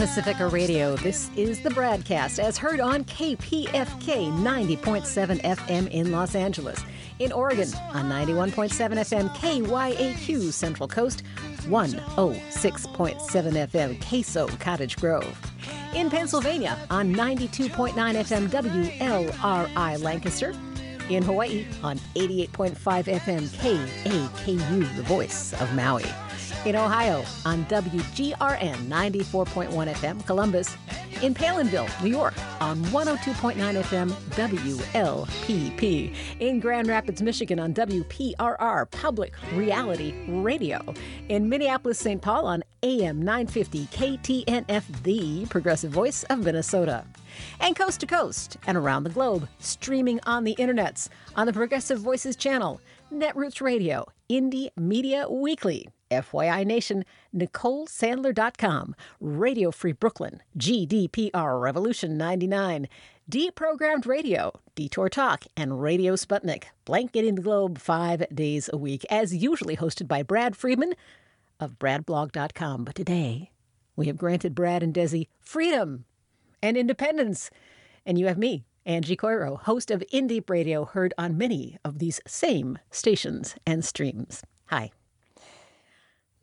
Pacifica Radio, this is the BradCast as heard on KPFK 90.7 FM in Los Angeles. In Oregon on 91.7 FM KYAQ Central Coast, 106.7 FM Queso Cottage Grove. In Pennsylvania on 92.9 FM WLRI Lancaster. In Hawaii on 88.5 FM KAKU, the voice of Maui in Ohio on WGRN 94.1 FM Columbus, in Palenville, New York on 102.9 FM WLPP, in Grand Rapids, Michigan on WPRR Public Reality Radio, in Minneapolis, St. Paul on AM 950 KTNF, the progressive voice of Minnesota and coast to coast and around the globe, streaming on the internets on the Progressive Voices channel, Netroots Radio, Indie Media Weekly, FYI Nation, NicoleSandler.com, Radio Free Brooklyn, GDPR Revolution 99, Deprogrammed Radio, Detour Talk, and Radio Sputnik, blanketing the globe five days a week, as usually hosted by Brad Friedman of BradBlog.com. But today, we have granted Brad and Desi freedom and independence. And you have me, Angie Coiro, host of Indie Radio, heard on many of these same stations and streams. Hi.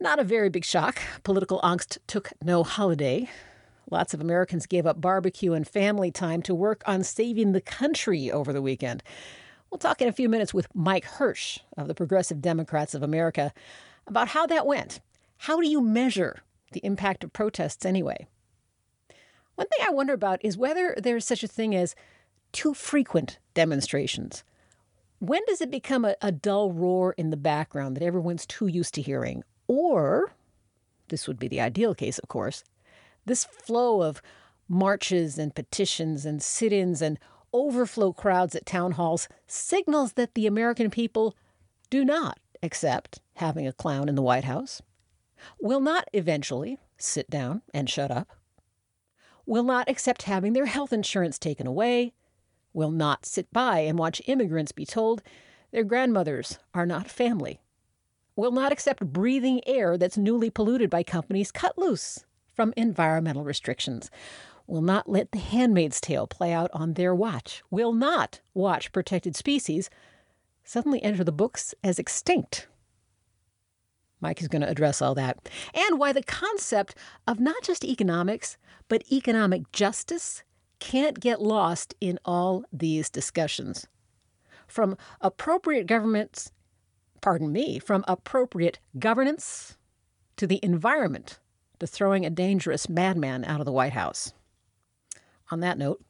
Not a very big shock. Political angst took no holiday. Lots of Americans gave up barbecue and family time to work on saving the country over the weekend. We'll talk in a few minutes with Mike Hersh of the Progressive Democrats of America about how that went. How do you measure the impact of protests anyway? One thing I wonder about is whether there's such a thing as too frequent demonstrations. When does it become a, a dull roar in the background that everyone's too used to hearing? Or, this would be the ideal case, of course, this flow of marches and petitions and sit ins and overflow crowds at town halls signals that the American people do not accept having a clown in the White House, will not eventually sit down and shut up, will not accept having their health insurance taken away, will not sit by and watch immigrants be told their grandmothers are not family, will not accept breathing air that's newly polluted by companies cut loose from environmental restrictions, will not let the handmaid's tale play out on their watch, will not watch protected species suddenly enter the books as extinct. Mike is going to address all that. And why the concept of not just economics, but economic justice can't get lost in all these discussions. From appropriate governments, pardon me, from appropriate governance to the environment to throwing a dangerous madman out of the White House. On that note,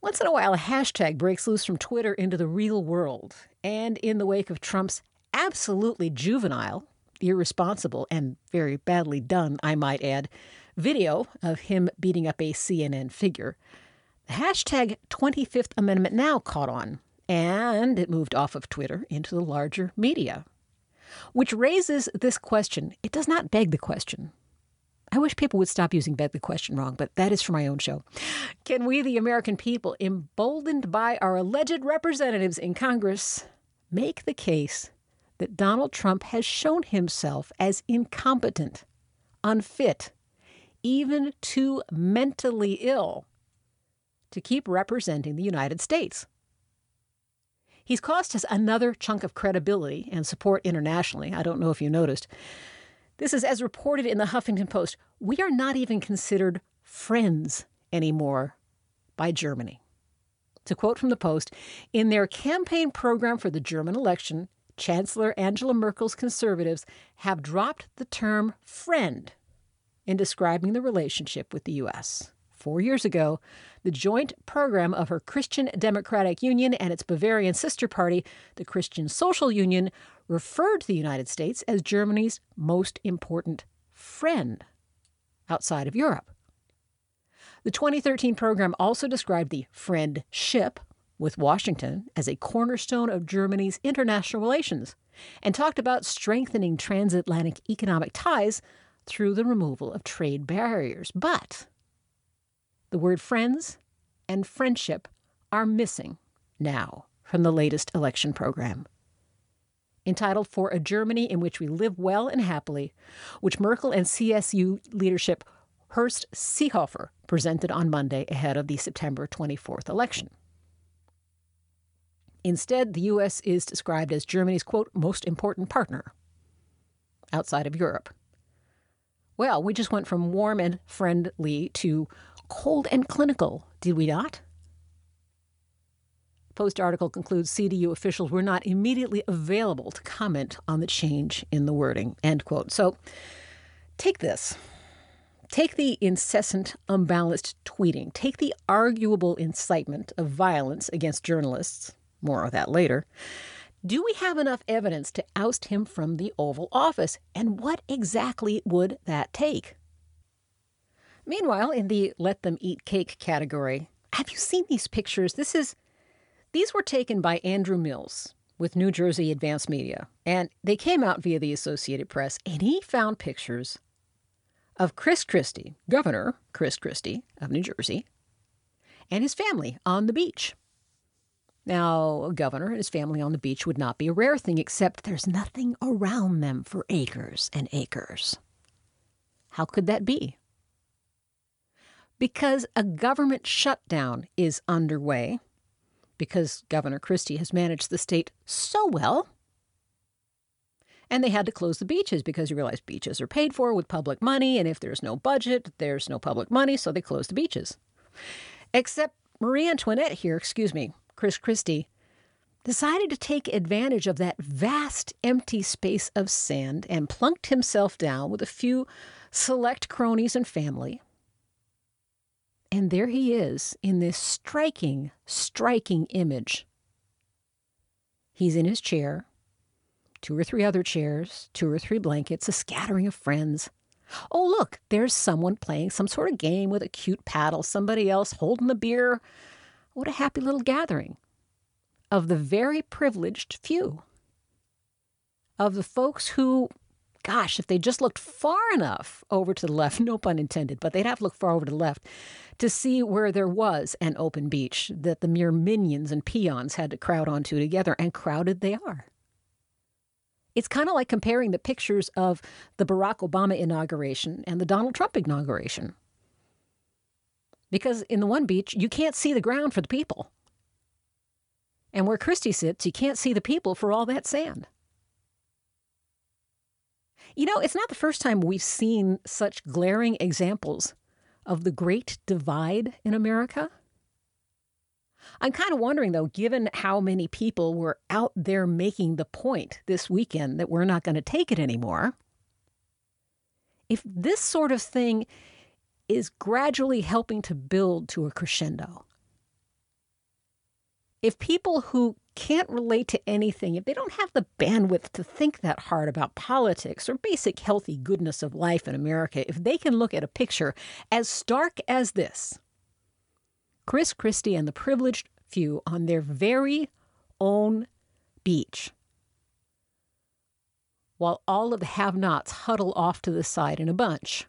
once in a while a hashtag breaks loose from Twitter into the real world, and in the wake of Trump's absolutely juvenile, irresponsible, and very badly done, I might add, video of him beating up a CNN figure. The hashtag 25th Amendment Now caught on, and it moved off of Twitter into the larger media. Which raises this question. It does not beg the question. I wish people would stop using beg the question wrong, but that is for my own show. Can we, the American people, emboldened by our alleged representatives in Congress, make the case that Donald Trump has shown himself as incompetent, unfit, even too mentally ill to keep representing the United States. He's cost us another chunk of credibility and support internationally. I don't know if you noticed. This is as reported in the Huffington Post. We are not even considered friends anymore by Germany. To quote from the Post, in their campaign program for the German election, Chancellor Angela Merkel's conservatives have dropped the term friend in describing the relationship with the U.S. Four years ago, the joint program of her Christian Democratic Union and its Bavarian sister party, the Christian Social Union, referred to the United States as Germany's most important friend outside of Europe. The 2013 program also described the friendship with Washington as a cornerstone of Germany's international relations and talked about strengthening transatlantic economic ties through the removal of trade barriers. But the word friends and friendship are missing now from the latest election program. Entitled For a Germany in Which We Live Well and Happily, which Merkel and CSU leadership Horst Seehofer presented on Monday ahead of the September 24th election. Instead, the U.S. is described as Germany's, quote, most important partner outside of Europe. Well, we just went from warm and friendly to cold and clinical, did we not? Post article concludes CDU officials were not immediately available to comment on the change in the wording. End quote. So take this. Take the incessant, unbalanced tweeting. Take the arguable incitement of violence against journalists. More of that later. Do we have enough evidence to oust him from the Oval Office? And what exactly would that take? Meanwhile, in the let them eat cake category, have you seen these pictures? This is these were taken by Andrew Mills with New Jersey Advance Media, and they came out via the Associated Press, and he found pictures of Chris Christie, Governor Chris Christie of New Jersey, and his family on the beach. Now, a governor and his family on the beach would not be a rare thing, except there's nothing around them for acres and acres. How could that be? Because a government shutdown is underway, because Governor Christie has managed the state so well. And they had to close the beaches because you realize beaches are paid for with public money, and if there's no budget, there's no public money, so they closed the beaches. Except Marie Antoinette here, excuse me, Chris Christie, decided to take advantage of that vast empty space of sand and plunked himself down with a few select cronies and family. And there he is in this striking, striking image. He's in his chair, two or three other chairs, two or three blankets, a scattering of friends. Oh, look, there's someone playing some sort of game with a cute paddle, somebody else holding the beer, what a happy little gathering of the very privileged few, of the folks who, gosh, if they just looked far enough over to the left, no pun intended, but they'd have to look far over to the left to see where there was an open beach that the mere minions and peons had to crowd onto together, and crowded they are. It's kind of like comparing the pictures of the Barack Obama inauguration and the Donald Trump inauguration. Because in the one beach, you can't see the ground for the people. And where Christie sits, you can't see the people for all that sand. You know, it's not the first time we've seen such glaring examples of the great divide in America. I'm kind of wondering, though, given how many people were out there making the point this weekend that we're not going to take it anymore, if this sort of thing is gradually helping to build to a crescendo. If people who can't relate to anything, if they don't have the bandwidth to think that hard about politics or basic healthy goodness of life in America, if they can look at a picture as stark as this Chris Christie and the privileged few on their very own beach, while all of the have nots huddle off to the side in a bunch.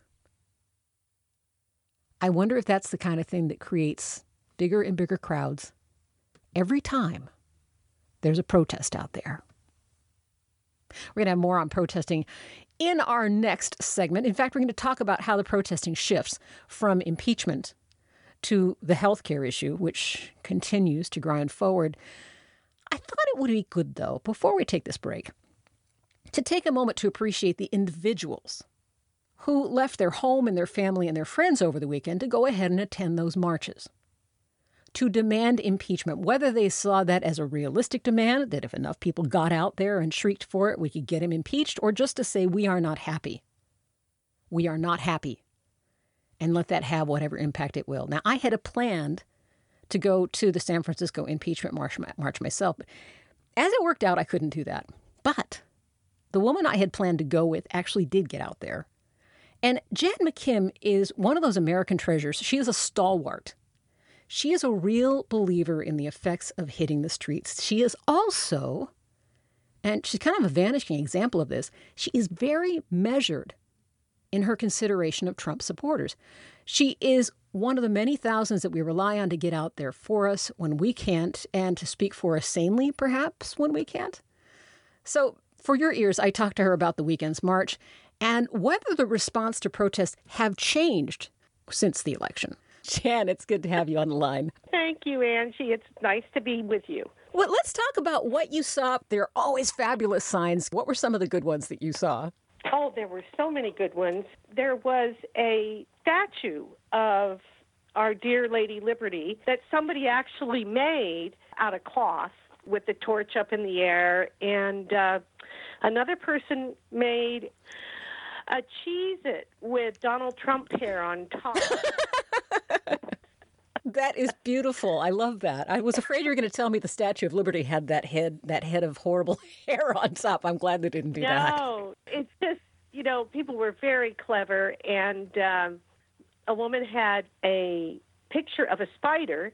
I wonder if that's the kind of thing that creates bigger and bigger crowds every time there's a protest out there. We're going to have more on protesting in our next segment. In fact, we're going to talk about how the protesting shifts from impeachment to the healthcare issue, which continues to grind forward. I thought it would be good, though, before we take this break, to take a moment to appreciate the individuals who left their home and their family and their friends over the weekend to go ahead and attend those marches. To demand impeachment, whether they saw that as a realistic demand, that if enough people got out there and shrieked for it, we could get him impeached, or just to say, we are not happy. We are not happy. And let that have whatever impact it will. Now, I had a planned to go to the San Francisco impeachment march, march myself, as it worked out, I couldn't do that. But the woman I had planned to go with actually did get out there and Jan McKim is one of those American treasures. She is a stalwart. She is a real believer in the effects of hitting the streets. She is also, and she's kind of a vanishing example of this, she is very measured in her consideration of Trump supporters. She is one of the many thousands that we rely on to get out there for us when we can't and to speak for us sanely, perhaps, when we can't. So, for your ears, I talked to her about the weekend's march and whether the response to protests have changed since the election. Jan, it's good to have you on the line. Thank you, Angie. It's nice to be with you. Well, let's talk about what you saw. There are always fabulous signs. What were some of the good ones that you saw? Oh, there were so many good ones. There was a statue of our dear Lady Liberty that somebody actually made out of cloth with the torch up in the air, and uh, another person made a Cheez-It with Donald Trump hair on top. that is beautiful. I love that. I was afraid you were going to tell me the Statue of Liberty had that head, that head of horrible hair on top. I'm glad they didn't do no, that. No, it's just you know people were very clever, and um, a woman had a picture of a spider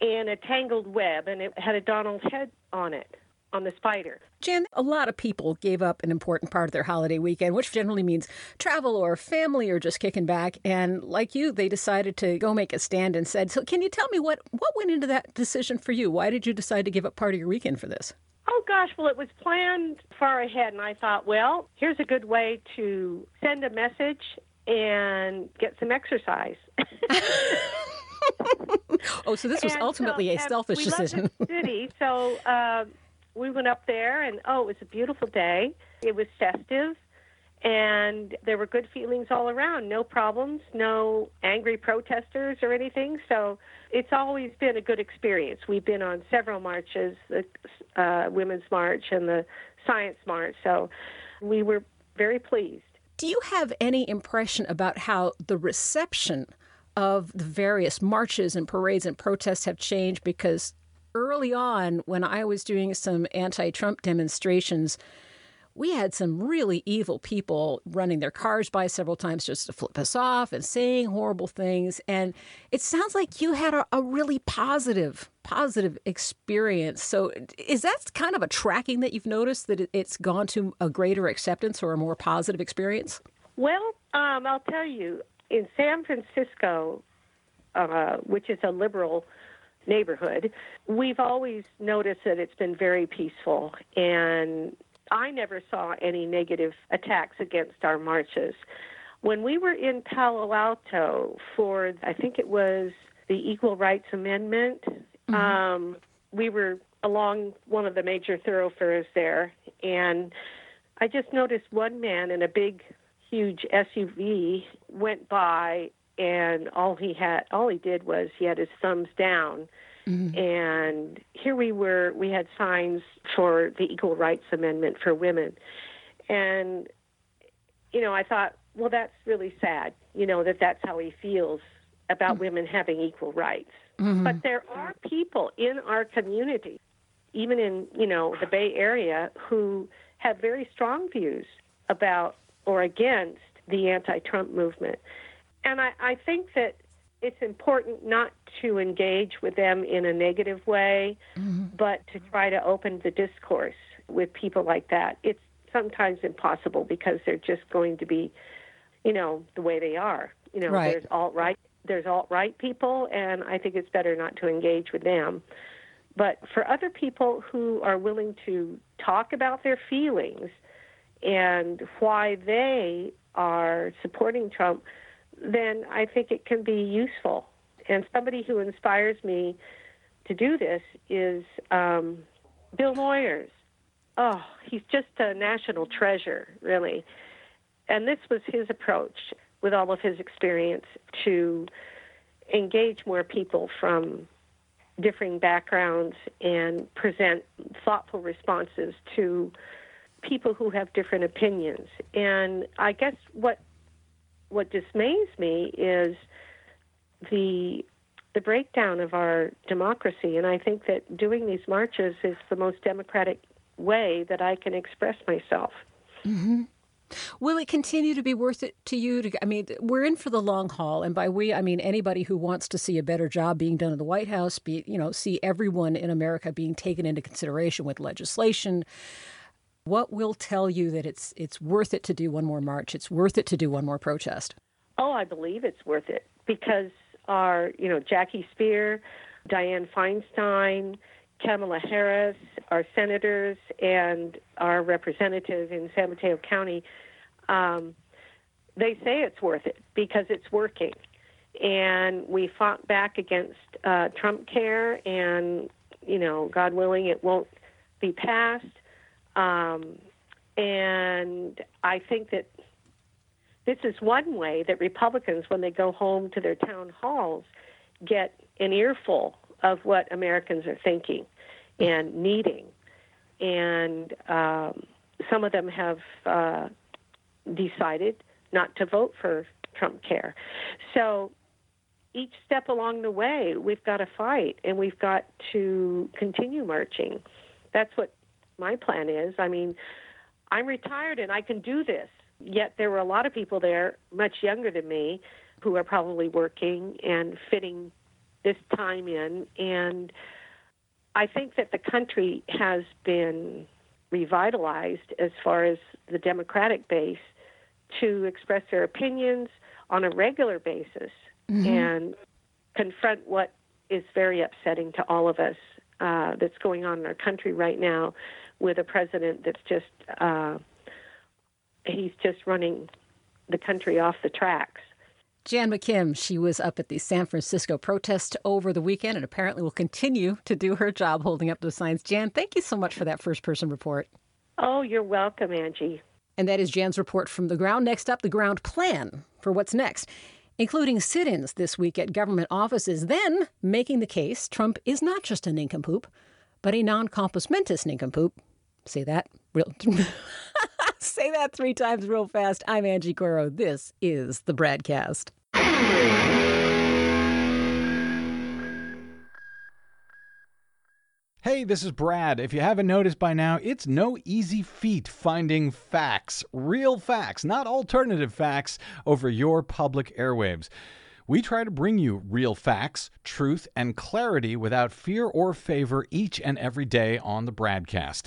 in a tangled web, and it had a Donald head on it on the spider. Jan, a lot of people gave up an important part of their holiday weekend, which generally means travel or family or just kicking back. And like you, they decided to go make a stand and said, So, can you tell me what, what went into that decision for you? Why did you decide to give up part of your weekend for this? Oh gosh, well, it was planned far ahead, and I thought, well, here's a good way to send a message and get some exercise. oh, so this was and ultimately so, a selfish decision. City, so uh, we went up there, and oh, it was a beautiful day. It was festive, and there were good feelings all around. No problems, no angry protesters or anything. So it's always been a good experience. We've been on several marches, the uh, Women's March and the Science March. So we were very pleased. Do you have any impression about how the reception of the various marches and parades and protests have changed? Because early on, when I was doing some anti Trump demonstrations, we had some really evil people running their cars by several times just to flip us off and saying horrible things. And it sounds like you had a, a, really positive, positive experience. So, is that kind of a tracking that you've noticed that it's gone to a greater acceptance or a more positive experience? Well, um, I'll tell you, in San Francisco, uh, which is a liberal neighborhood, we've always noticed that it's been very peaceful and I never saw any negative attacks against our marches. When we were in Palo Alto for, I think it was the Equal Rights Amendment, mm-hmm. um, we were along one of the major thoroughfares there, and I just noticed one man in a big, huge SUV went by, and all he had, all he did was he had his thumbs down Mm-hmm. And here we were, we had signs for the Equal Rights Amendment for women. And, you know, I thought, well, that's really sad, you know, that that's how he feels about mm-hmm. women having equal rights. Mm-hmm. But there are people in our community, even in, you know, the Bay Area, who have very strong views about or against the anti Trump movement. And I, I think that it's important not to engage with them in a negative way, mm-hmm. but to try to open the discourse with people like that. It's sometimes impossible because they're just going to be, you know, the way they are. You know, right. there's alt right there's alt right people, and I think it's better not to engage with them. But for other people who are willing to talk about their feelings and why they are supporting Trump, then I think it can be useful. And somebody who inspires me to do this is um, Bill Moyers. Oh, he's just a national treasure, really. And this was his approach with all of his experience to engage more people from differing backgrounds and present thoughtful responses to people who have different opinions. And I guess what what dismays me is the the breakdown of our democracy, and I think that doing these marches is the most democratic way that I can express myself. Mm-hmm. Will it continue to be worth it to you? To, I mean, we're in for the long haul, and by we, I mean anybody who wants to see a better job being done in the White House, be you know, see everyone in America being taken into consideration with legislation. What will tell you that it's it's worth it to do one more march? It's worth it to do one more protest. Oh, I believe it's worth it because our, you know, Jackie Speier, Dianne Feinstein, Kamala Harris, our senators, and our representative in San Mateo County, um, they say it's worth it because it's working. and we fought back against uh, Trump Care, and you know, God willing, it won't be passed. Um, and I think that this is one way that Republicans, when they go home to their town halls, get an earful of what Americans are thinking and needing. And um, some of them have uh, decided not to vote for Trump Care. So each step along the way, we've got to fight and we've got to continue marching. That's what my plan is. I mean, I'm retired and I can do this. Yet there were a lot of people there, much younger than me, who are probably working and fitting this time in. And I think that the country has been revitalized as far as the Democratic base to express their opinions on a regular basis mm-hmm. and confront what is very upsetting to all of us uh, that's going on in our country right now with a president that's just uh, he's just running the country off the tracks. Jan McKim, she was up at the San Francisco protest over the weekend and apparently will continue to do her job holding up those signs. Jan, thank you so much for that first person report. Oh, you're welcome, Angie. And that is Jan's report from the ground. Next up, the ground plan for what's next, including sit ins this week at government offices, then making the case Trump is not just a nincompoop, but a non compos mentis nincompoop. Say that real. Say that three times real fast. I'm Angie Coiro. This is the BradCast. Hey, this is Brad. If you haven't noticed by now, it's no easy feat finding facts, real facts, not alternative facts, over your public airwaves. We try to bring you real facts, truth, and clarity without fear or favor each and every day on the BradCast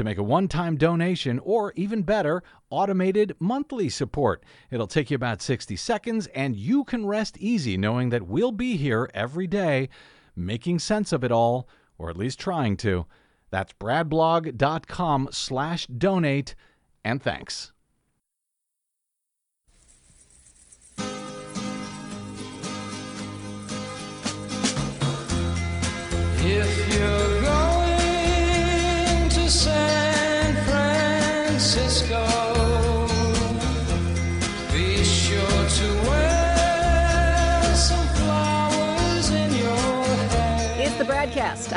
to make a one time donation or, even better, automated monthly support. It'll take you about 60 seconds, and you can rest easy knowing that we'll be here every day making sense of it all, or at least trying to. That's bradblog.com slash donate, and thanks. If you're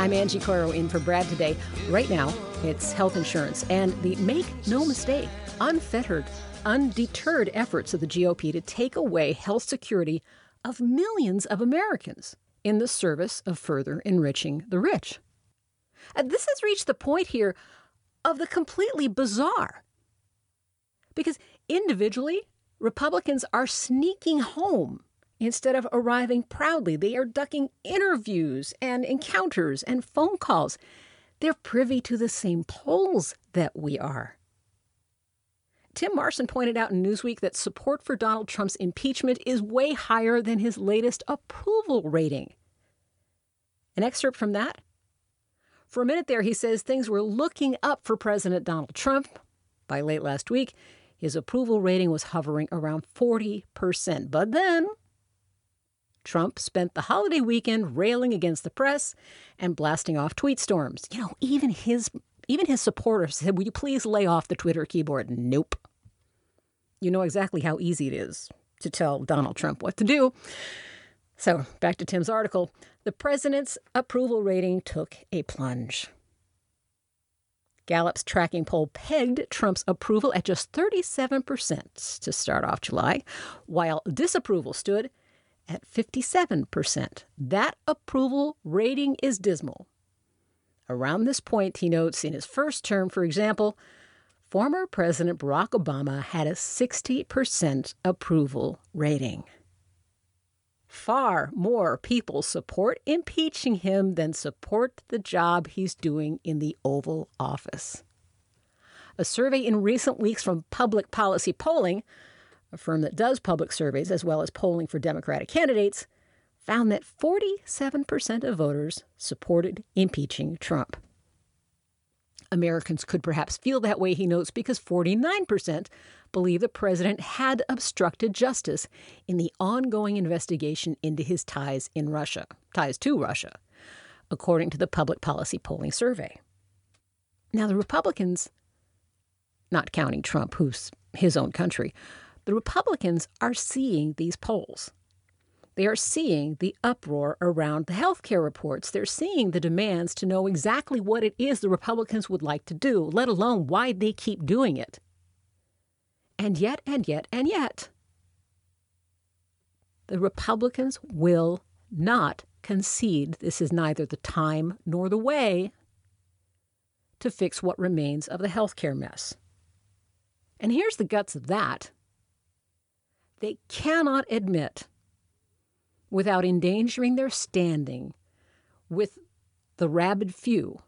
I'm Angie Coiro in for Brad today. Right now, it's health insurance and the make no mistake, unfettered, undeterred efforts of the GOP to take away health security of millions of Americans in the service of further enriching the rich. And this has reached the point here of the completely bizarre. Because individually, Republicans are sneaking home Instead of arriving proudly, they are ducking interviews and encounters and phone calls. They're privy to the same polls that we are. Tim Marcin pointed out in Newsweek that support for Donald Trump's impeachment is way higher than his latest approval rating. An excerpt from that? For a minute there, he says things were looking up for President Donald Trump. By late last week, his approval rating was hovering around 40%. But then Trump spent the holiday weekend railing against the press and blasting off tweet storms. You know, even his even his supporters said, "Will you please lay off the Twitter keyboard?" Nope. You know exactly how easy it is to tell Donald Trump what to do. So, back to Tim's article. The president's approval rating took a plunge. Gallup's tracking poll pegged Trump's approval at just 37% to start off July, while disapproval stood at 57%. That approval rating is dismal. Around this point, he notes in his first term, for example, former President Barack Obama had a 60% approval rating. far more people support impeaching him than support the job he's doing in the Oval Office. A survey in recent weeks from Public Policy Polling, a firm that does public surveys as well as polling for Democratic candidates, found that 47% of voters supported impeaching Trump. Americans could perhaps feel that way, he notes, because 49% believe the president had obstructed justice in the ongoing investigation into his ties in Russia, ties to Russia, according to the Public Policy Polling Survey. Now, the Republicans, not counting Trump, who's his own country, the Republicans are seeing these polls. They are seeing the uproar around the health care reports. They're seeing the demands to know exactly what it is the Republicans would like to do, let alone why they keep doing it. And yet, and yet, and yet, the Republicans will not concede this is neither the time nor the way to fix what remains of the health care mess. And here's the guts of that they cannot admit without endangering their standing with the rabid few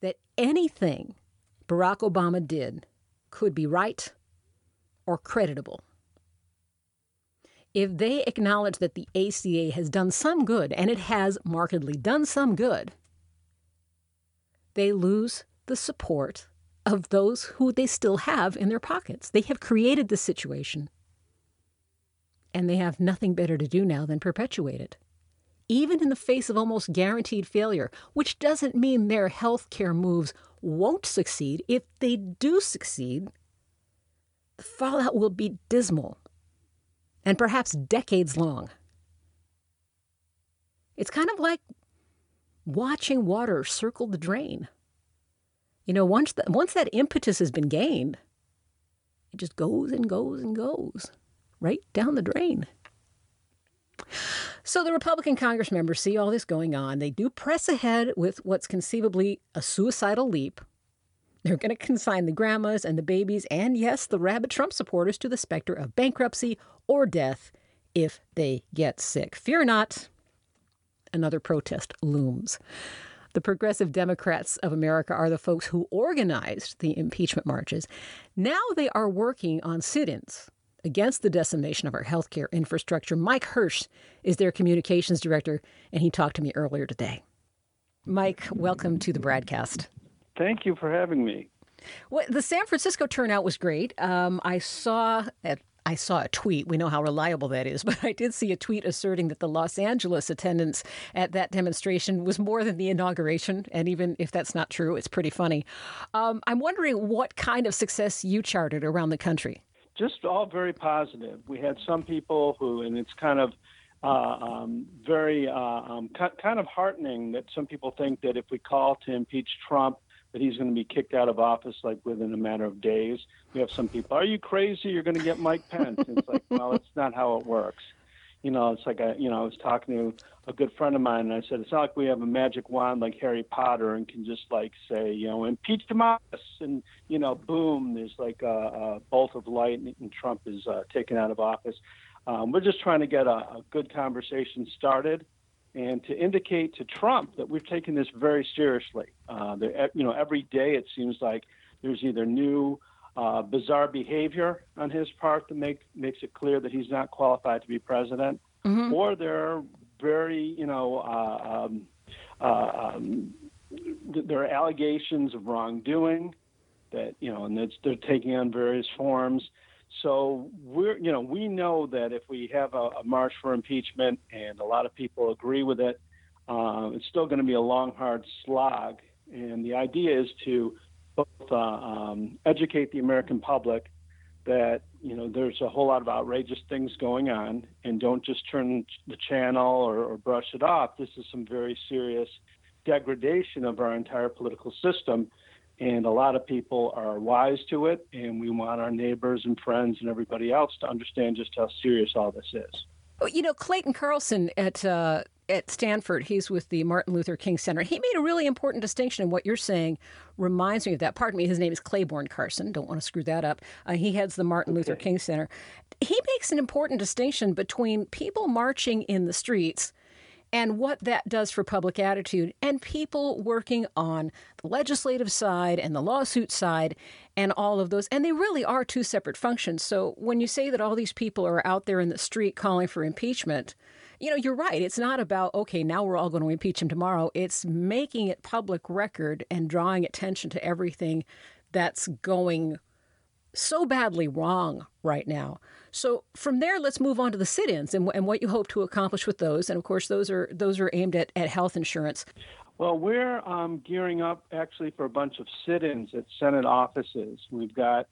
that anything Barack Obama did could be right or creditable. If they acknowledge that the ACA has done some good, and it has markedly done some good, they lose the support of those who they still have in their pockets. They have created the situation and they have nothing better to do now than perpetuate it. Even in the face of almost guaranteed failure, which doesn't mean their health care moves won't succeed. If they do succeed, the fallout will be dismal and perhaps decades long. It's kind of like watching water circle the drain. You know, once, the, once that impetus has been gained, it just goes and goes and goes right down the drain. So the Republican Congress members see all this going on. They do press ahead with what's conceivably a suicidal leap. They're going to consign the grandmas and the babies, and yes, the rabid Trump supporters to the specter of bankruptcy or death if they get sick. Fear not, another protest looms. The progressive Democrats of America are the folks who organized the impeachment marches. Now they are working on sit ins against the decimation of our healthcare infrastructure. Mike Hersh is their communications director, and he talked to me earlier today. Mike, welcome to the BradCast. Thank you for having me. Well, the San Francisco turnout was great. Um, I saw at I saw a tweet. We know how reliable that is, but I did see a tweet asserting that the Los Angeles attendance at that demonstration was more than the inauguration. And even if that's not true, it's pretty funny. Um, I'm wondering what kind of success you charted around the country just all very positive. We had some people who, and it's kind of uh, um, very uh, um, kind of heartening that some people think that if we call to impeach Trump, that he's going to be kicked out of office like within a matter of days. We have some people, are you crazy? You're going to get Mike Pence. It's like, well, it's not how it works you know, it's like I, you know, I was talking to a good friend of mine, and I said, it's not like we have a magic wand like Harry Potter and can just like say, you know, impeach Demas, and you know, boom, there's like a, a bolt of light, and Trump is uh, taken out of office. Um, we're just trying to get a, a good conversation started, and to indicate to Trump that we've taken this very seriously. Uh, you know, every day it seems like there's either new uh, bizarre behavior on his part that make, makes it clear that he's not qualified to be president, mm-hmm. or there are very, you know, uh, um, uh, um, there are allegations of wrongdoing that, you know, and that's, they're taking on various forms. So we're, you know, we know that if we have a, a march for impeachment and a lot of people agree with it, uh, it's still going to be a long, hard slog. And the idea is to both uh, um, educate the American public that you know there's a whole lot of outrageous things going on, and don't just turn the channel or, or brush it off. This is some very serious degradation of our entire political system, and a lot of people are wise to it, and we want our neighbors and friends and everybody else to understand just how serious all this is. You know, Clayton Carlson at uh, at Stanford. He's with the Martin Luther King Center. He made a really important distinction, and what you're saying reminds me of that. Pardon me, his name is Clayborne Carson. Don't want to screw that up. Uh, he heads the Martin okay. Luther King Center. He makes an important distinction between people marching in the streets and what that does for public attitude, and people working on the legislative side and the lawsuit side and all of those. And they really are two separate functions. So when you say that all these people are out there in the street calling for impeachment, you know, you're right. It's not about, okay, now we're all going to impeach him tomorrow. It's making it public record and drawing attention to everything that's going so badly wrong right now. So from there, let's move on to the sit-ins and, and what you hope to accomplish with those. And of course, those are those are aimed at, at health insurance. Well, we're um, gearing up actually for a bunch of sit-ins at Senate offices. We've got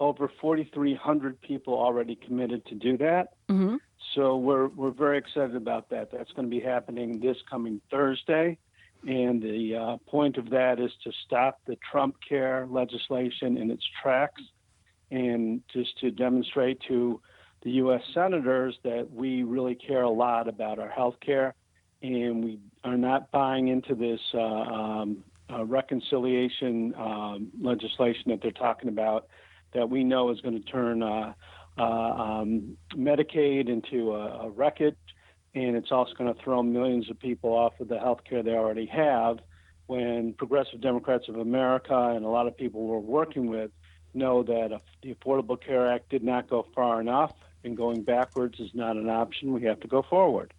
over 4,300 people already committed to do that. Mm-hmm. So we're we're very excited about that. That's going to be happening this coming Thursday. And the uh, point of that is to stop the Trump care legislation in its tracks and just to demonstrate to the U.S. senators that we really care a lot about our health care and we are not buying into this uh, um, uh, reconciliation um, legislation that they're talking about that we know is going to turn uh, uh, um, Medicaid into a, a wreckage, and it's also going to throw millions of people off of the health care they already have when Progressive Democrats of America and a lot of people we're working with know that the Affordable Care Act did not go far enough, and going backwards is not an option. We have to go forward.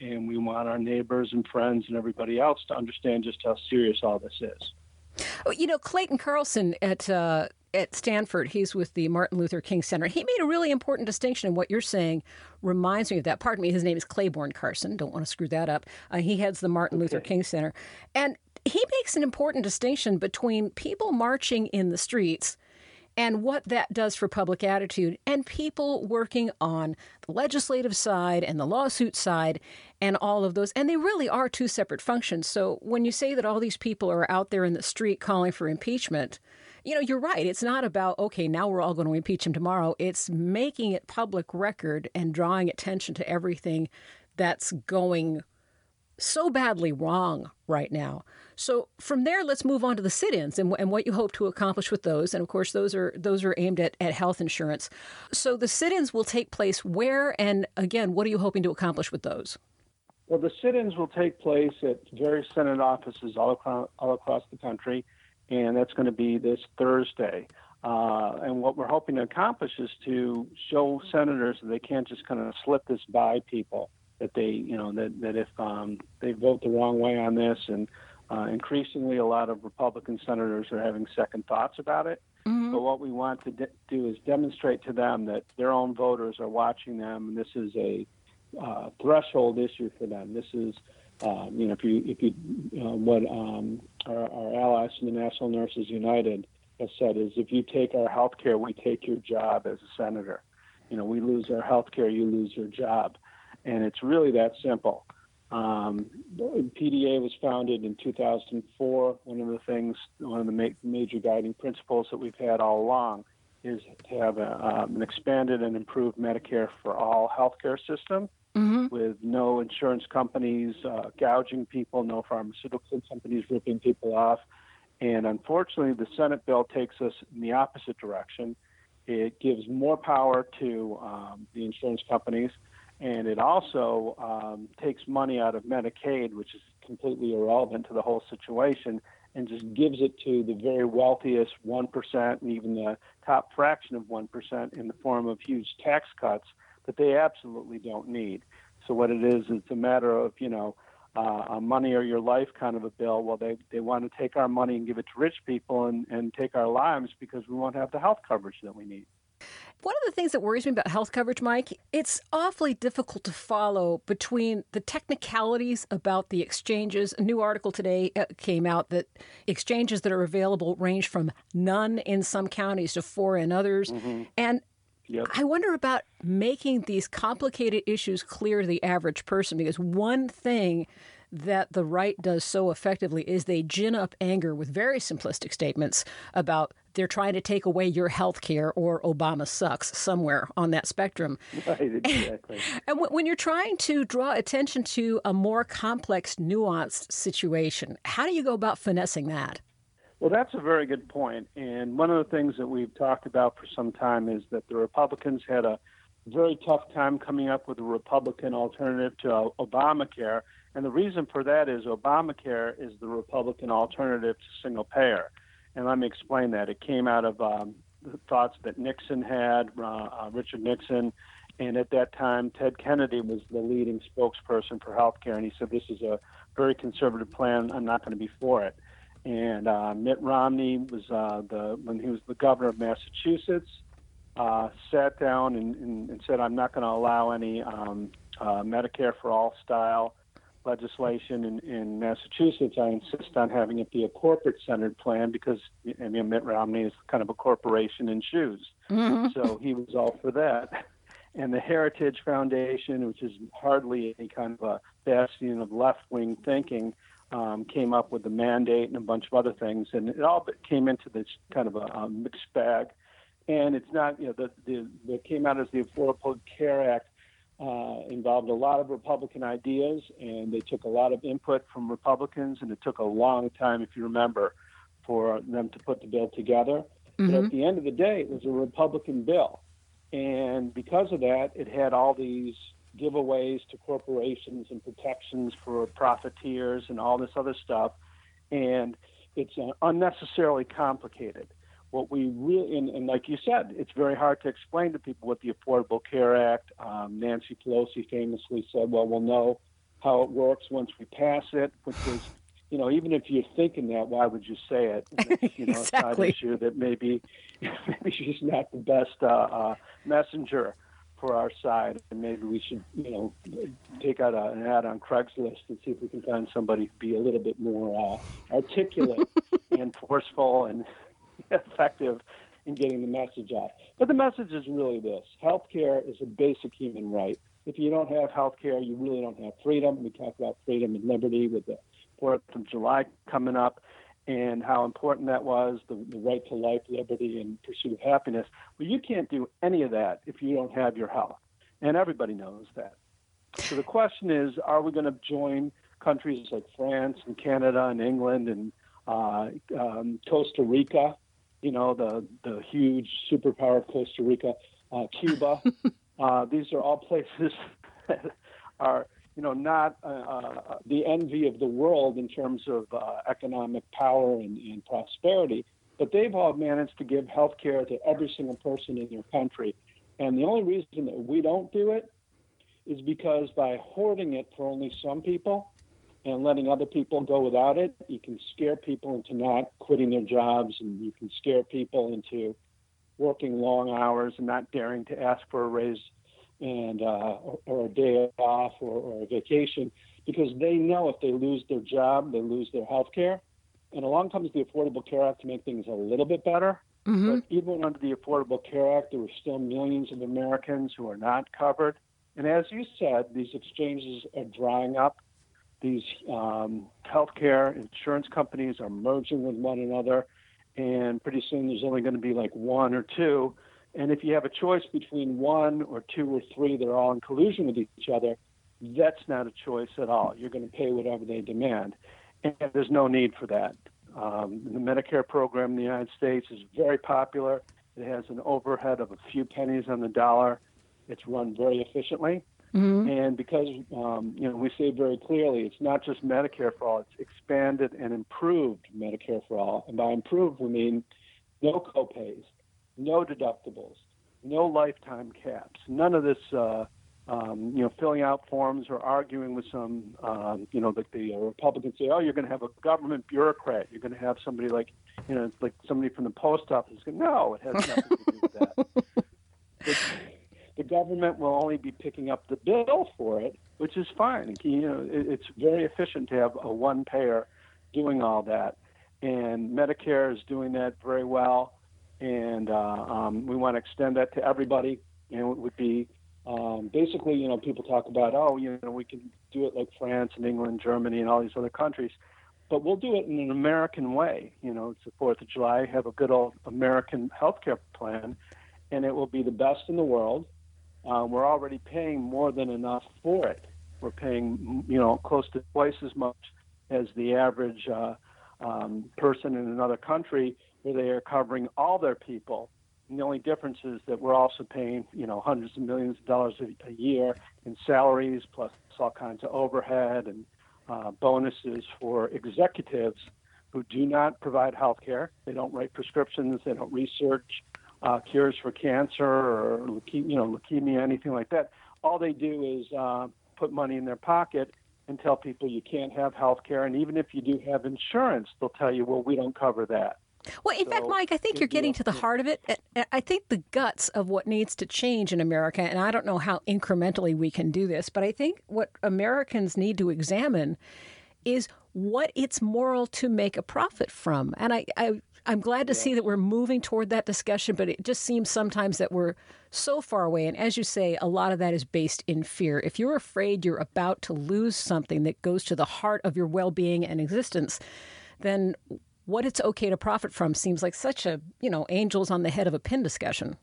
And we want our neighbors and friends and everybody else to understand just how serious all this is. Oh, you know, Clayton Carlson at uh, at Stanford, he's with the Martin Luther King Center. He made a really important distinction, and what you're saying reminds me of that. Pardon me, his name is Clayborne Carson. Don't want to screw that up. Uh, he heads the Martin okay. Luther King Center, and he makes an important distinction between people marching in the streets and what that does for public attitude and people working on the legislative side and the lawsuit side and all of those. And they really are two separate functions. So when you say that all these people are out there in the street calling for impeachment, you know, you're right. It's not about, okay, now we're all going to impeach him tomorrow. It's making it public record and drawing attention to everything that's going so badly wrong right now. So from there, let's move on to the sit-ins and, and what you hope to accomplish with those. And of course, those are those are aimed at, at health insurance. So the sit-ins will take place where, and again, what are you hoping to accomplish with those? Well, the sit-ins will take place at various Senate offices all across, all across the country, and that's going to be this Thursday. Uh, and what we're hoping to accomplish is to show senators that they can't just kind of slip this by people. That they, you know, that that if um, they vote the wrong way on this and uh, increasingly, a lot of Republican senators are having second thoughts about it. Mm-hmm. But what we want to de- do is demonstrate to them that their own voters are watching them, and this is a uh, threshold issue for them. This is, um, you know, if you if you uh, what um, our, our allies from the National Nurses United have said is, if you take our health care, we take your job as a senator. You know, we lose our health care, you lose your job, and it's really that simple. Um, PDA was founded in 2004. One of the things, one of the ma- major guiding principles that we've had all along is to have a, um, an expanded and improved Medicare for all healthcare system mm-hmm. with no insurance companies uh, gouging people, no pharmaceutical companies ripping people off. And unfortunately, the Senate bill takes us in the opposite direction. It gives more power to um, the insurance companies and it also um, takes money out of Medicaid, which is completely irrelevant to the whole situation, and just gives it to the very wealthiest 1% and even the top fraction of 1% in the form of huge tax cuts that they absolutely don't need. So what it is, it's a matter of, you know, uh, money or your life kind of a bill. Well, they, they want to take our money and give it to rich people and, and take our lives because we won't have the health coverage that we need. One of the things that worries me about health coverage, Mike, it's awfully difficult to follow between the technicalities about the exchanges. A new article today uh, came out that exchanges that are available range from none in some counties to four in others. Mm-hmm. And Yep. I wonder about making these complicated issues clear to the average person because one thing that the right does so effectively is they gin up anger with very simplistic statements about they're trying to take away your health care or Obama sucks somewhere on that spectrum. Right, exactly. and when you're trying to draw attention to a more complex, nuanced situation, how do you go about finessing that? Well, that's a very good point. And one of the things that we've talked about for some time is that the Republicans had a very tough time coming up with a Republican alternative to uh, Obamacare. And the reason for that is Obamacare is the Republican alternative to single payer. And let me explain that. It came out of um, the thoughts that Nixon had, uh, uh, Richard Nixon, and at that time, Ted Kennedy was the leading spokesperson for health care. And he said, This is a very conservative plan. I'm not going to be for it. And uh, Mitt Romney was uh, the when he was the governor of Massachusetts, uh, sat down and, and, and, said, "I'm not going to allow any um, uh, Medicare for all style legislation in, in Massachusetts. I insist on having it be a corporate-centered plan because I mean Mitt Romney is kind of a corporation in shoes, mm-hmm. so he was all for that." And the Heritage Foundation, which is hardly any kind of a bastion of left-wing thinking, um, came up with the mandate and a bunch of other things, and it all came into this kind of a, a mixed bag. And it's not, you know, the, the what came out as the Affordable Care Act uh, involved a lot of Republican ideas, and they took a lot of input from Republicans, and it took a long time, if you remember, for them to put the bill together. Mm-hmm. But at mm-hmm. the end of the day, it was a Republican bill, and because of that, it had all these giveaways to corporations and protections for profiteers and all this other stuff. And it's uh, unnecessarily complicated. What we really, and, and, like you said, it's very hard to explain to people what the Affordable Care Act. Um, Nancy Pelosi famously said, "Well, we'll know how it works once we pass it," which is, you know, even if you're thinking that, why would you say it? you know, exactly. it's an issue that maybe maybe she's not the best uh, uh, messenger for our side, and maybe we should, you know, take out a, an ad on Craigslist and see if we can find somebody to be a little bit more uh, articulate and forceful and effective in getting the message out. But the message is really this: healthcare is a basic human right. If you don't have healthcare, you really don't have freedom. We talk about freedom and liberty with the Fourth of July coming up and how important that was the, the, right to life, liberty, and pursuit of happiness. Well, you can't do any of that if you don't have your health. And everybody knows that. So the question is are we going to join countries like France and Canada and England and uh, um, Costa Rica? You know, the, the huge superpower of Costa Rica, uh, Cuba. uh, these are all places that are you know, not uh, uh, the envy of the world in terms of uh, economic power and, and, prosperity, but they've all managed to give health care to every single person in their country. And the only reason that we don't do it is because by hoarding it for only some people and letting other people go without it, you can scare people into not quitting their jobs and you can scare people into working long hours and not daring to ask for a raise and uh, or, or, a day off or, or, a vacation because they know if they lose their job, they lose their health care. And along comes the Affordable Care Act to make things a little bit better. Mm-hmm. But even under the Affordable Care Act, there were still millions of Americans who are not covered. And as you said, these exchanges are drying up. These um, healthcare insurance companies are merging with one another, and pretty soon there's only going to be like one or two and if you have a choice between one or two or three that are all in collusion with each other, that's not a choice at all. You're going to pay whatever they demand. And there's no need for that. Um, the Medicare program in the United States is very popular. It has an overhead of a few pennies on the dollar. It's run very efficiently. Mm-hmm. And because um, you know we say very clearly, it's not just Medicare for all; it's expanded and improved Medicare for all. And by improved, we mean no copays, no deductibles, no lifetime caps, none of this. Uh, um, you know, filling out forms or arguing with some, um, you know, like the uh, Republicans say, oh, you're going to have a government bureaucrat. You're going to have somebody like, you know, like somebody from the post office. No, it has nothing to do with that. government will only be picking up the bill for it, which is fine. You know, it's very efficient to have a one payer doing all that, and Medicare is doing that very well and uh, um, we want to extend that to everybody. And it would be Um, basically, you know, people talk about, oh, you know, we can do it like France and England, Germany, and all these other countries, but we'll do it in an American way. You know, it's the Fourth of July, have a good old American healthcare plan, and it will be the best in the world. Uh, we're already paying more than enough for it. We're paying, you know, close to twice as much as the average uh, um, person in another country, where they are covering all their people and the only difference is that we're also paying, you know, hundreds of millions of dollars a, a year in salaries, plus all kinds of overhead and uh, bonuses for executives who do not provide health care. They don't write prescriptions. They don't research uh, cures for cancer or leukemia, you know, leukemia, anything like that. All they do is uh, put money in their pocket and tell people you can't have health care. And even if you do have insurance, they'll tell you, well, we don't cover that. Well, in so, fact, Mike, I think you're getting to the heart of it. I think the guts of what needs to change in America, and I don't know how incrementally we can do this, but I think what Americans need to examine is what it's moral to make a profit from. And I, I I'm glad to yeah. see that we're moving toward that discussion, but it just seems sometimes that we're so far away. And as you say, a lot of that is based in fear. If you're afraid you're about to lose something that goes to the heart of your well being and existence, then what it's okay to profit from seems like such a, you know, angels on the head of a pin discussion.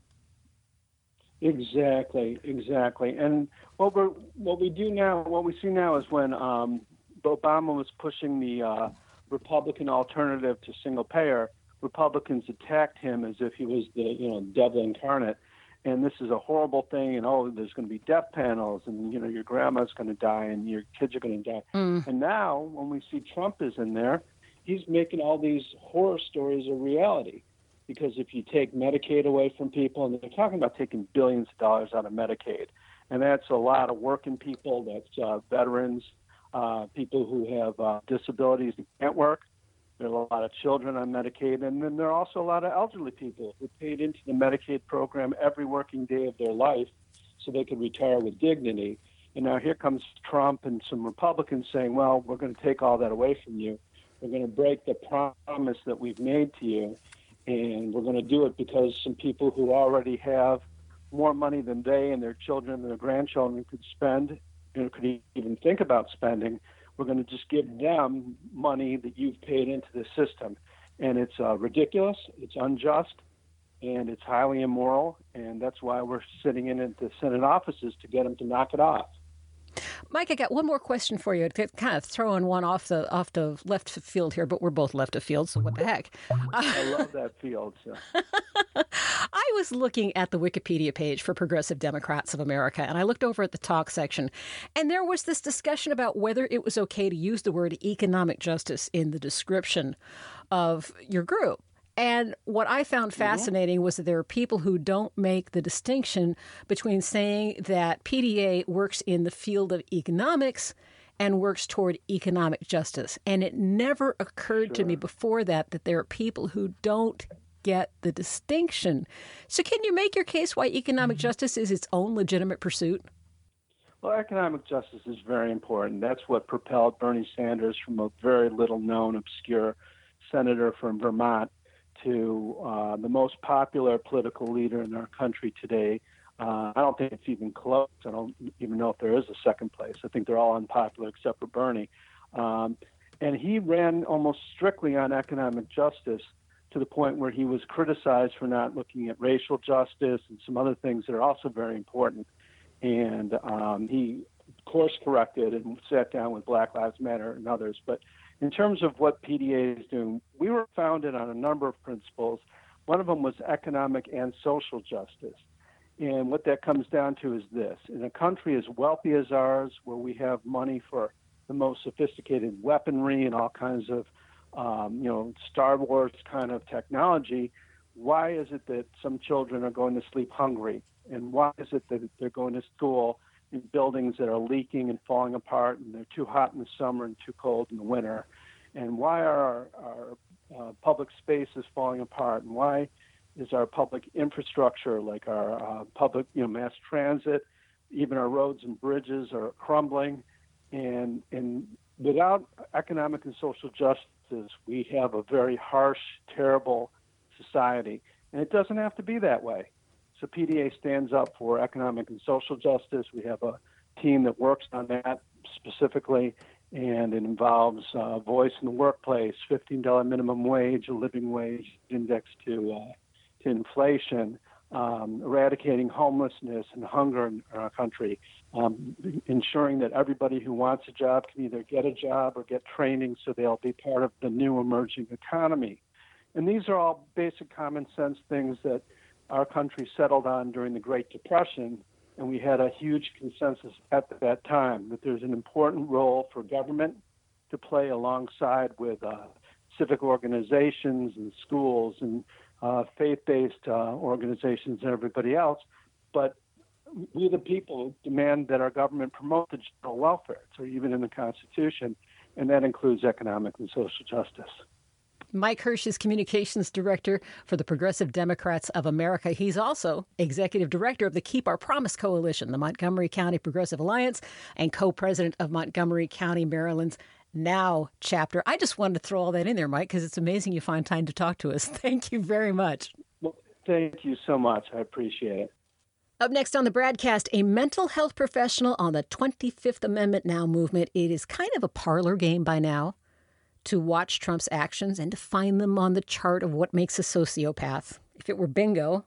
Exactly, exactly. And what we what we do now, what we see now is when um, Obama was pushing the uh, Republican alternative to single payer, Republicans attacked him as if he was the you know devil incarnate, and this is a horrible thing, and oh, there's going to be death panels, and you know your grandma's going to die, and your kids are going to die. Mm. And now, when we see Trump is in there, he's making all these horror stories a reality. Because if you take Medicaid away from people, and they're talking about taking billions of dollars out of Medicaid, and that's a lot of working people, that's uh, veterans, uh, people who have uh, disabilities and can't work. There are a lot of children on Medicaid, and then there are also a lot of elderly people who paid into the Medicaid program every working day of their life so they could retire with dignity. And now here comes Trump and some Republicans saying, well, we're going to take all that away from you. We're going to break the promise that we've made to you, and we're going to do it because some people who already have more money than they and their children and their grandchildren could spend, and could even think about spending, we're going to just give them money that you've paid into the system. And it's uh, ridiculous, it's unjust, and it's highly immoral, and that's why we're sitting in at the Senate offices to get them to knock it off. Mike, I got one more question for you. I'd kind of throwing one off the off the left field here, but we're both left of field, so what the heck? I love that field. So. I was looking at the Wikipedia page for Progressive Democrats of America, and I looked over at the talk section, and there was this discussion about whether it was okay to use the word economic justice in the description of your group. And what I found fascinating mm-hmm. was that there are people who don't make the distinction between saying that PDA works in the field of economics and works toward economic justice. And it never occurred sure. to me before that that there are people who don't get the distinction. So, can you make your case why economic mm-hmm. justice is its own legitimate pursuit? Well, economic justice is very important. That's what propelled Bernie Sanders from a very little known, obscure senator from Vermont to uh, the most popular political leader in our country today. Uh, I don't think it's even close. I don't even know if there is a second place. I think they're all unpopular except for Bernie. Um, and he ran almost strictly on economic justice to the point where he was criticized for not looking at racial justice and some other things that are also very important. And um, he course corrected and sat down with Black Lives Matter and others. But in terms of what PDA is doing, we were founded on a number of principles. One of them was economic and social justice. And what that comes down to is this in a country as wealthy as ours, where we have money for the most sophisticated weaponry and all kinds of, um, you know, Star Wars kind of technology, why is it that some children are going to sleep hungry? And why is it that they're going to school in buildings that are leaking and falling apart, and they're too hot in the summer and too cold in the winter? And why are our, our uh, public spaces falling apart? And why is our public infrastructure, like our uh, public, you know, mass transit, even our roads and bridges, are crumbling? And and without economic and social justice, we have a very harsh, terrible society. And it doesn't have to be that way. So PDA stands up for economic and social justice. We have a team that works on that specifically, and it involves uh, voice in the workplace, $15 minimum wage, a living wage indexed to uh, to inflation, um, eradicating homelessness and hunger in our country, um, ensuring that everybody who wants a job can either get a job or get training so they'll be part of the new emerging economy. And these are all basic common sense things that our country settled on during the Great Depression, and we had a huge consensus at that time that there's an important role for government to play alongside with uh, civic organizations and schools and uh, faith-based uh, organizations and everybody else, but we the people demand that our government promote the general welfare. So even in the Constitution, and that includes economic and social justice. Mike Hersh is communications director for the Progressive Democrats of America. He's also executive director of the Keep Our Promise Coalition, the Montgomery County Progressive Alliance, and co president of Montgomery County, Maryland's NOW chapter. I just wanted to throw all that in there, Mike, because it's amazing you find time to talk to us. Thank you very much. Well, thank you so much. I appreciate it. Up next on the BradCast, a mental health professional on the 25th Amendment Now movement. It is kind of a parlor game by now to watch Trump's actions and to find them on the chart of what makes a sociopath. If it were bingo,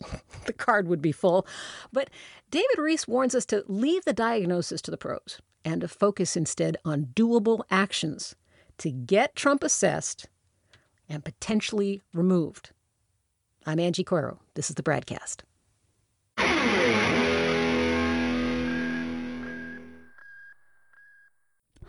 the card would be full. But David Reiss warns us to leave the diagnosis to the pros and to focus instead on doable actions to get Trump assessed and potentially removed. I'm Angie Coiro. This is the BradCast.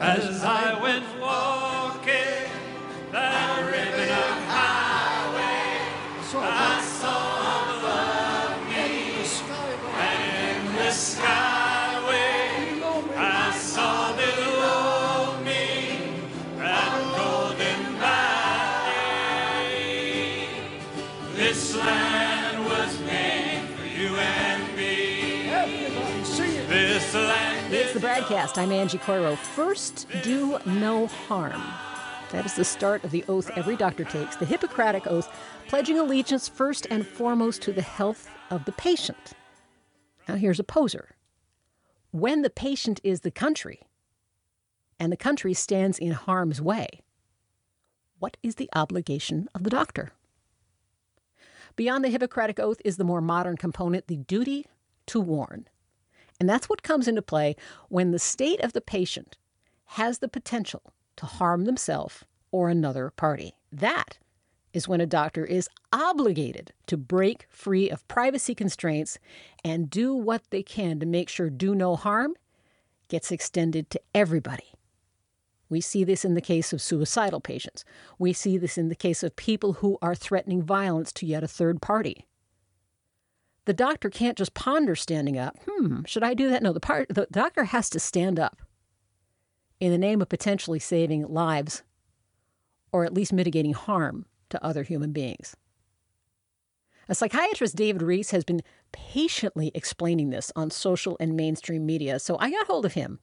As I went walking BradCast. I'm Angie Coiro. First, do no harm. That is the start of the oath every doctor takes, the Hippocratic Oath, pledging allegiance first and foremost to the health of the patient. Now, here's a poser. When the patient is the country, and the country stands in harm's way, what is the obligation of the doctor? Beyond the Hippocratic Oath is the more modern component, the duty to warn. And that's what comes into play when the state of the patient has the potential to harm themselves or another party. That is when a doctor is obligated to break free of privacy constraints and do what they can to make sure do no harm gets extended to everybody. We see this in the case of suicidal patients. We see this in the case of people who are threatening violence to yet a third party. The doctor can't just ponder standing up. Hmm, should I do that? No, the, part, the doctor has to stand up in the name of potentially saving lives or at least mitigating harm to other human beings. A psychiatrist, David Reiss, has been patiently explaining this on social and mainstream media, so I got hold of him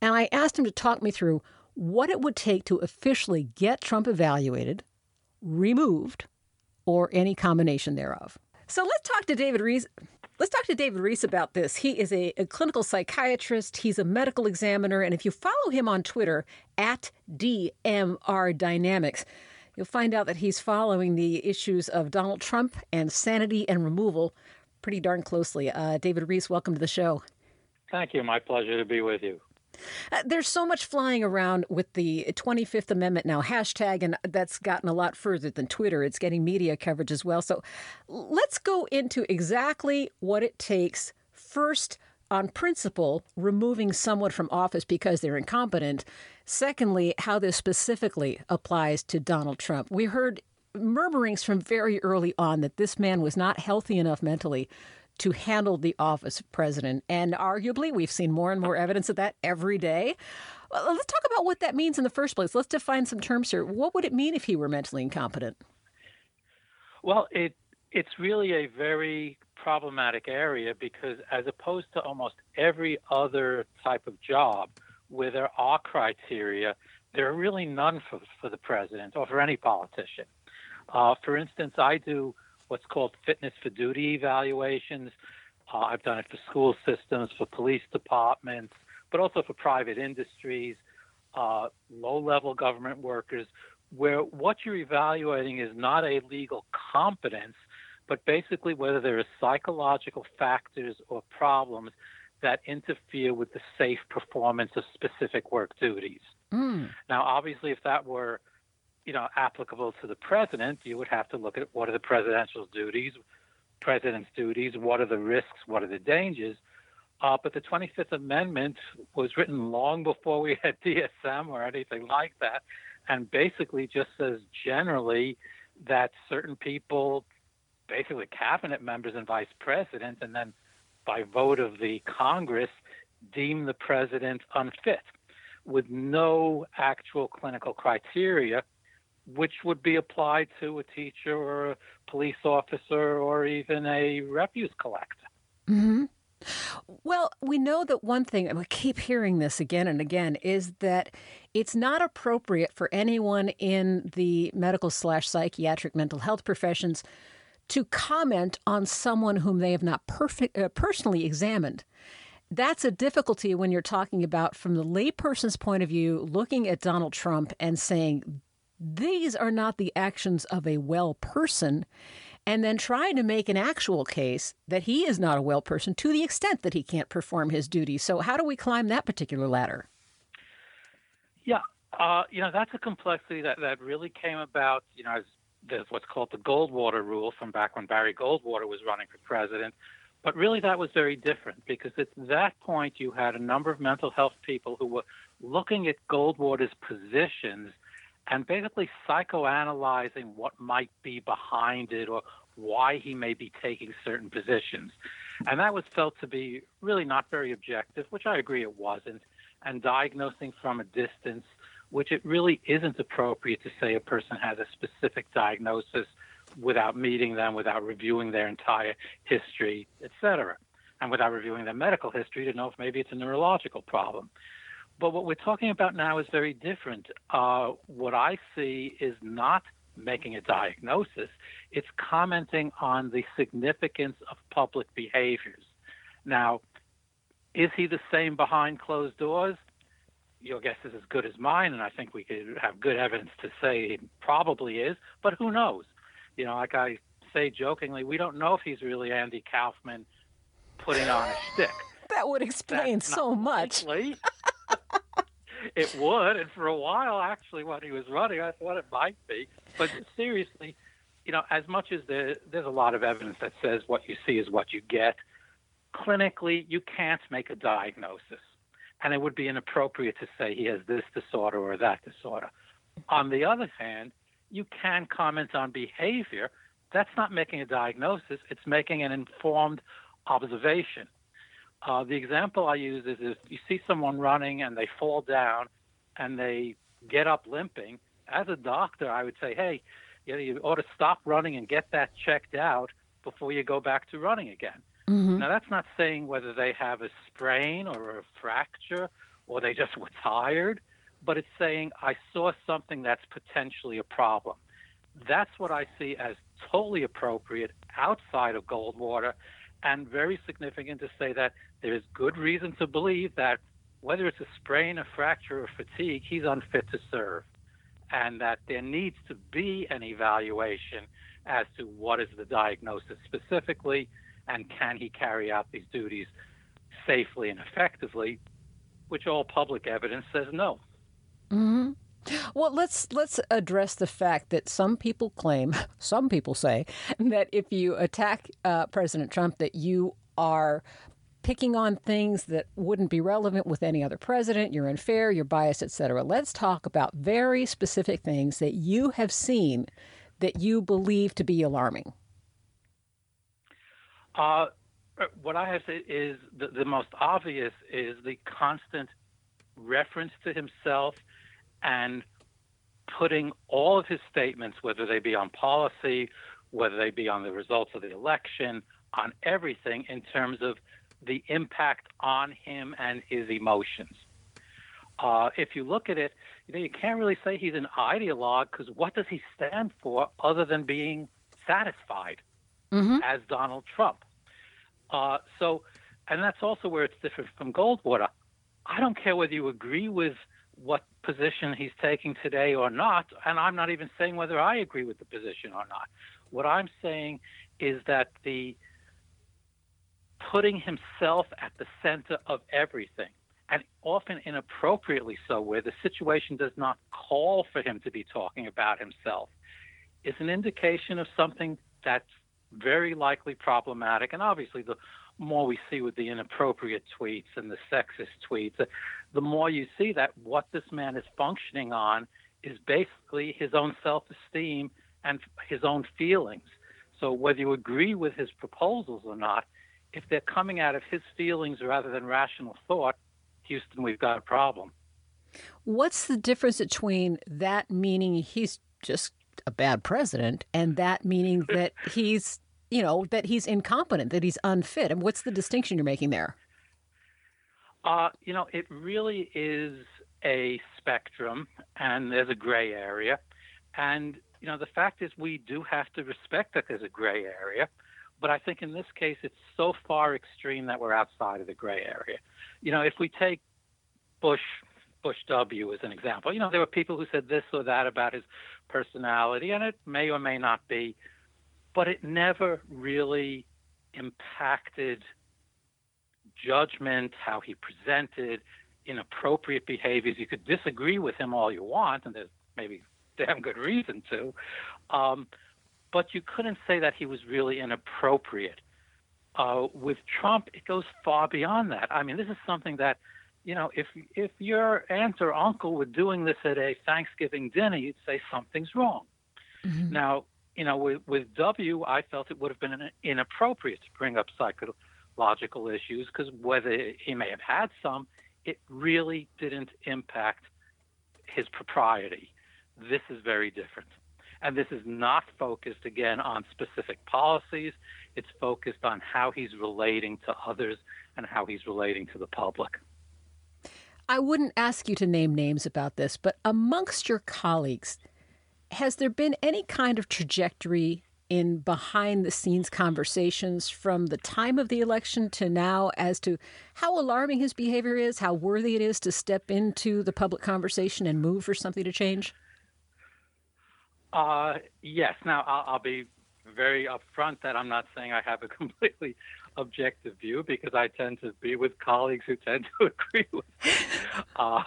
and I asked him to talk me through what it would take to officially get Trump evaluated, removed, or any combination thereof. So let's talk to David Reiss. Let's talk to David Reiss about this. He is a, a, clinical psychiatrist. He's a medical examiner. And if you follow him on Twitter at DMR Dynamics, you'll find out that he's following the issues of Donald Trump and sanity and removal pretty darn closely. Uh, David Reiss, welcome to the show. Thank you. My pleasure to be with you. Uh, there's so much flying around with the 25th Amendment now hashtag, and that's gotten a lot further than Twitter. It's getting media coverage as well. So let's go into exactly what it takes. First, on principle, removing someone from office because they're incompetent. Secondly, how this specifically applies to Donald Trump. We heard murmurings from very early on that this man was not healthy enough mentally to handle the office of president. And arguably, we've seen more and more evidence of that every day. Well, let's talk about what that means in the first place. Let's define some terms here. What would it mean if he were mentally incompetent? Well, it it's really a very problematic area because as opposed to almost every other type of job where there are criteria, there are really none for, for the president or for any politician. Uh, for instance, I do what's called fitness for duty evaluations. Uh, I've done it for school systems, for police departments, but also for private industries, uh, low level government workers, where what you're evaluating is not a legal competence, but basically whether there are psychological factors or problems that interfere with the safe performance of specific work duties. Mm. Now, obviously, if that were you know, applicable to the president, you would have to look at what are the presidential duties, president's duties, what are the risks, what are the dangers. Uh, but the 25th Amendment was written long before we had DSM or anything like that, and basically just says generally that certain people, basically cabinet members and vice president, and then by vote of the Congress, deem the president unfit with no actual clinical criteria which would be applied to a teacher or a police officer or even a refuse collector. Mm-hmm. Well, we know that one thing, and we keep hearing this again and again, is that it's not appropriate for anyone in the medical slash psychiatric mental health professions to comment on someone whom they have not perfect, uh, personally examined. That's a difficulty when you're talking about, from the layperson's point of view, looking at Donald Trump and saying, these are not the actions of a well person, and then trying to make an actual case that he is not a well person to the extent that he can't perform his duty. So, how do we climb that particular ladder? Yeah, uh, you know, that's a complexity that, that really came about, you know, as there's what's called the Goldwater rule from back when Barry Goldwater was running for president. But really, that was very different because at that point, you had a number of mental health people who were looking at Goldwater's positions and basically psychoanalyzing what might be behind it or why he may be taking certain positions. And that was felt to be really not very objective, which I agree it wasn't, and diagnosing from a distance, which it really isn't appropriate to say a person has a specific diagnosis without meeting them, without reviewing their entire history, et cetera, and without reviewing their medical history to know if maybe it's a neurological problem. But what we're talking about now is very different. Uh, what I see is not making a diagnosis, it's commenting on the significance of public behaviors. Now, is he the same behind closed doors? Your guess is as good as mine, and I think we could have good evidence to say he probably is, but who knows? You know, like I say jokingly, we don't know if he's really Andy Kaufman putting on a stick. That would explain That's so much. it would, and for a while, actually, when he was running, I thought it might be. But seriously, you know, as much as there, there's a lot of evidence that says what you see is what you get, clinically, you can't make a diagnosis. And it would be inappropriate to say he has this disorder or that disorder. On the other hand, you can comment on behavior. That's not making a diagnosis, it's making an informed observation. Uh, the example I use is if you see someone running and they fall down and they get up limping, as a doctor, I would say, hey, you, know, you ought to stop running and get that checked out before you go back to running again. Mm-hmm. Now, that's not saying whether they have a sprain or a fracture or they just were tired, but it's saying, I saw something that's potentially a problem. That's what I see as totally appropriate outside of Goldwater and very significant to say that there is good reason to believe that whether it's a sprain, a fracture, or fatigue, he's unfit to serve. And that there needs to be an evaluation as to what is the diagnosis specifically and can he carry out these duties safely and effectively, which all public evidence says no. Mm-hmm. Well, let's let's address the fact that some people claim, some people say, that if you attack uh, President Trump, that you are picking on things that wouldn't be relevant with any other president. You're unfair, you're biased, etc. Let's talk about very specific things that you have seen that you believe to be alarming. Uh, Uh, what I have said is the, the most obvious is the constant reference to himself and putting all of his statements, whether they be on policy, whether they be on the results of the election, on everything in terms of the impact on him and his emotions. Uh, if you look at it, you know you can't really say he's an ideologue because what does he stand for other than being satisfied Mm-hmm. as Donald Trump? Uh, so, and that's also where it's different from Goldwater. I don't care whether you agree with what position he's taking today or not, and I'm not even saying whether I agree with the position or not. What I'm saying is that the putting himself at the center of everything, and often inappropriately so, where the situation does not call for him to be talking about himself, is an indication of something that's very likely problematic. And obviously, the more we see with the inappropriate tweets and the sexist tweets, the more you see that what this man is functioning on is basically his own self esteem and his own feelings. So, whether you agree with his proposals or not, if they're coming out of his feelings rather than rational thought, Houston, we've got a problem. What's the difference between that meaning he's just a bad president and that meaning that he's, you know, that he's incompetent, that he's unfit? And what's the distinction you're making there? Uh, you know, it really is a spectrum, and there's a gray area. And, you know, the fact is we do have to respect that there's a gray area. But I think in this case, it's so far extreme that we're outside of the gray area. You know, if we take Bush, Bush W as an example, you know, there were people who said this or that about his personality, and it may or may not be, but it never really impacted judgment, how he presented, inappropriate behaviors. You could disagree with him all you want, and there's maybe damn good reason to, um, but you couldn't say that he was really inappropriate. Uh, with Trump, it goes far beyond that. I mean, this is something that, you know, if if your aunt or uncle were doing this at a Thanksgiving dinner, you'd say something's wrong. Mm-hmm. Now, you know, with, with W, I felt it would have been inappropriate to bring up psychological issues because whether he may have had some, it really didn't impact his propriety. This is very different. And this is not focused, again, on specific policies. It's focused on how he's relating to others and how he's relating to the public. I wouldn't ask you to name names about this, but amongst your colleagues, has there been any kind of trajectory in behind the scenes conversations from the time of the election to now as to how alarming his behavior is, how worthy it is to step into the public conversation and move for something to change? Uh, yes. Now, I'll, I'll be very upfront that I'm not saying I have a completely objective view because I tend to be with colleagues who tend to agree with me. Uh,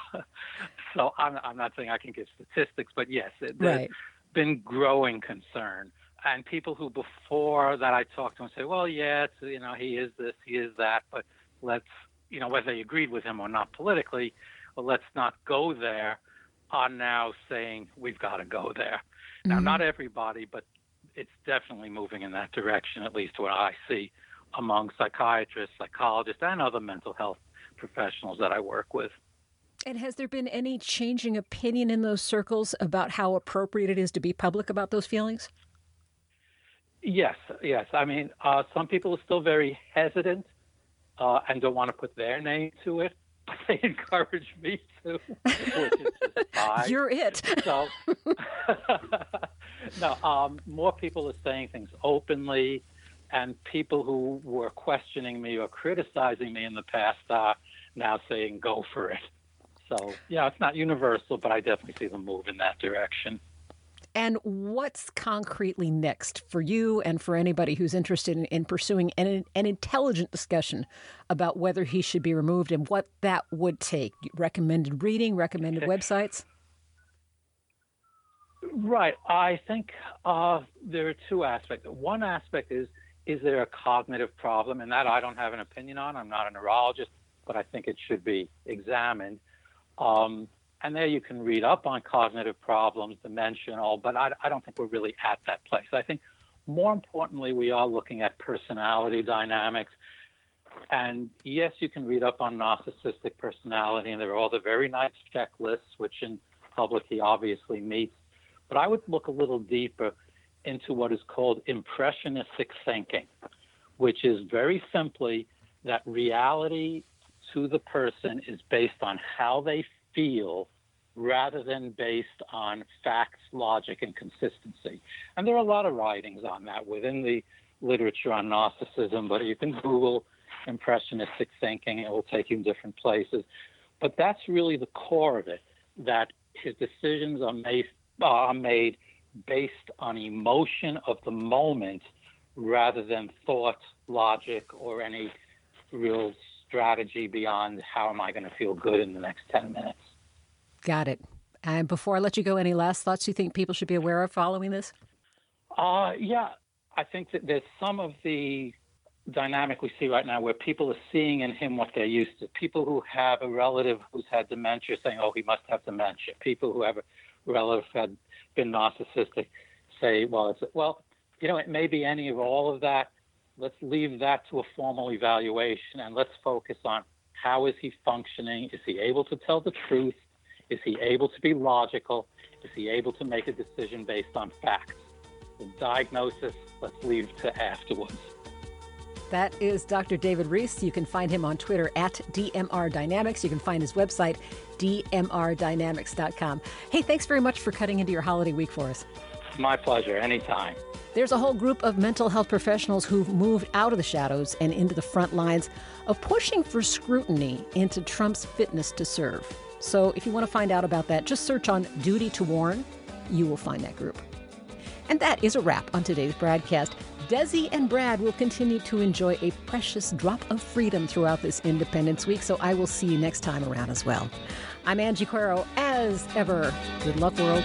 so I'm, I'm not saying I can give statistics, but yes, it, there's Right. been growing concern. And people who before that I talked to and say, well, yeah, it's, you know, he is this, he is that, but let's, you know, whether they agreed with him or not politically, well, let's not go there, are now saying we've got to go there. Now, not mm-hmm. everybody, but it's definitely moving in that direction, at least what I see among psychiatrists, psychologists, and other mental health professionals that I work with. And has there been any changing opinion in those circles about how appropriate it is to be public about those feelings? Yes, yes. I mean, uh, some people are still very hesitant uh, and don't want to put their name to it, but they encourage me to, which is just. You're it. so no um, more people are saying things openly and people who were questioning me or criticizing me in the past are now saying go for it so yeah it's not universal but i definitely see them move in that direction And what's concretely next for you and for anybody who's interested in, in pursuing an, an intelligent discussion about whether he should be removed and what that would take? Recommended reading, recommended websites? Right. I think uh, there are two aspects. One aspect is is there a cognitive problem, and that I don't have an opinion on. I'm not a neurologist, but I think it should be examined. Um, and there you can read up on cognitive problems, dementia, and all, but I, I don't think we're really at that place. I think more importantly, we are looking at personality dynamics. And yes, you can read up on narcissistic personality, and there are all the very nice checklists, which in public he obviously meets. But I would look a little deeper into what is called impressionistic thinking, which is very simply that reality to the person is based on how they feel rather than based on facts, logic, and consistency. And there are a lot of writings on that within the literature on narcissism, but you can Google impressionistic thinking, it will take you in different places. But that's really the core of it, that his decisions are made, are made based on emotion of the moment rather than thought, logic, or any real strategy beyond how am I going to feel good in the next 10 minutes. Got it. And before I let you go, any last thoughts you think people should be aware of following this? Uh, yeah, I think that there's some of the dynamic we see right now where people are seeing in him what they're used to. People who have a relative who's had dementia saying, oh, he must have dementia. People who have a relative had been narcissistic say, well, it's, well, you know, it may be any of all of that. Let's leave that to a formal evaluation and let's focus on how is he functioning? Is he able to tell the truth? Is he able to be logical? Is he able to make a decision based on facts? The diagnosis, let's leave to afterwards. That is Dr. David Reiss. You can find him on Twitter at DMR Dynamics. You can find his website, dmrdynamics.com. Hey, thanks very much for cutting into your holiday week for us. My pleasure, anytime. There's a whole group of mental health professionals who've moved out of the shadows and into the front lines of pushing for scrutiny into Trump's fitness to serve. So if you want to find out about that, just search on Duty to Warn. You will find that group. And that is a wrap on today's BradCast. Desi and Brad will continue to enjoy a precious drop of freedom throughout this Independence Week, so I will see you next time around as well. I'm Angie Coiro, as ever. Good luck, world.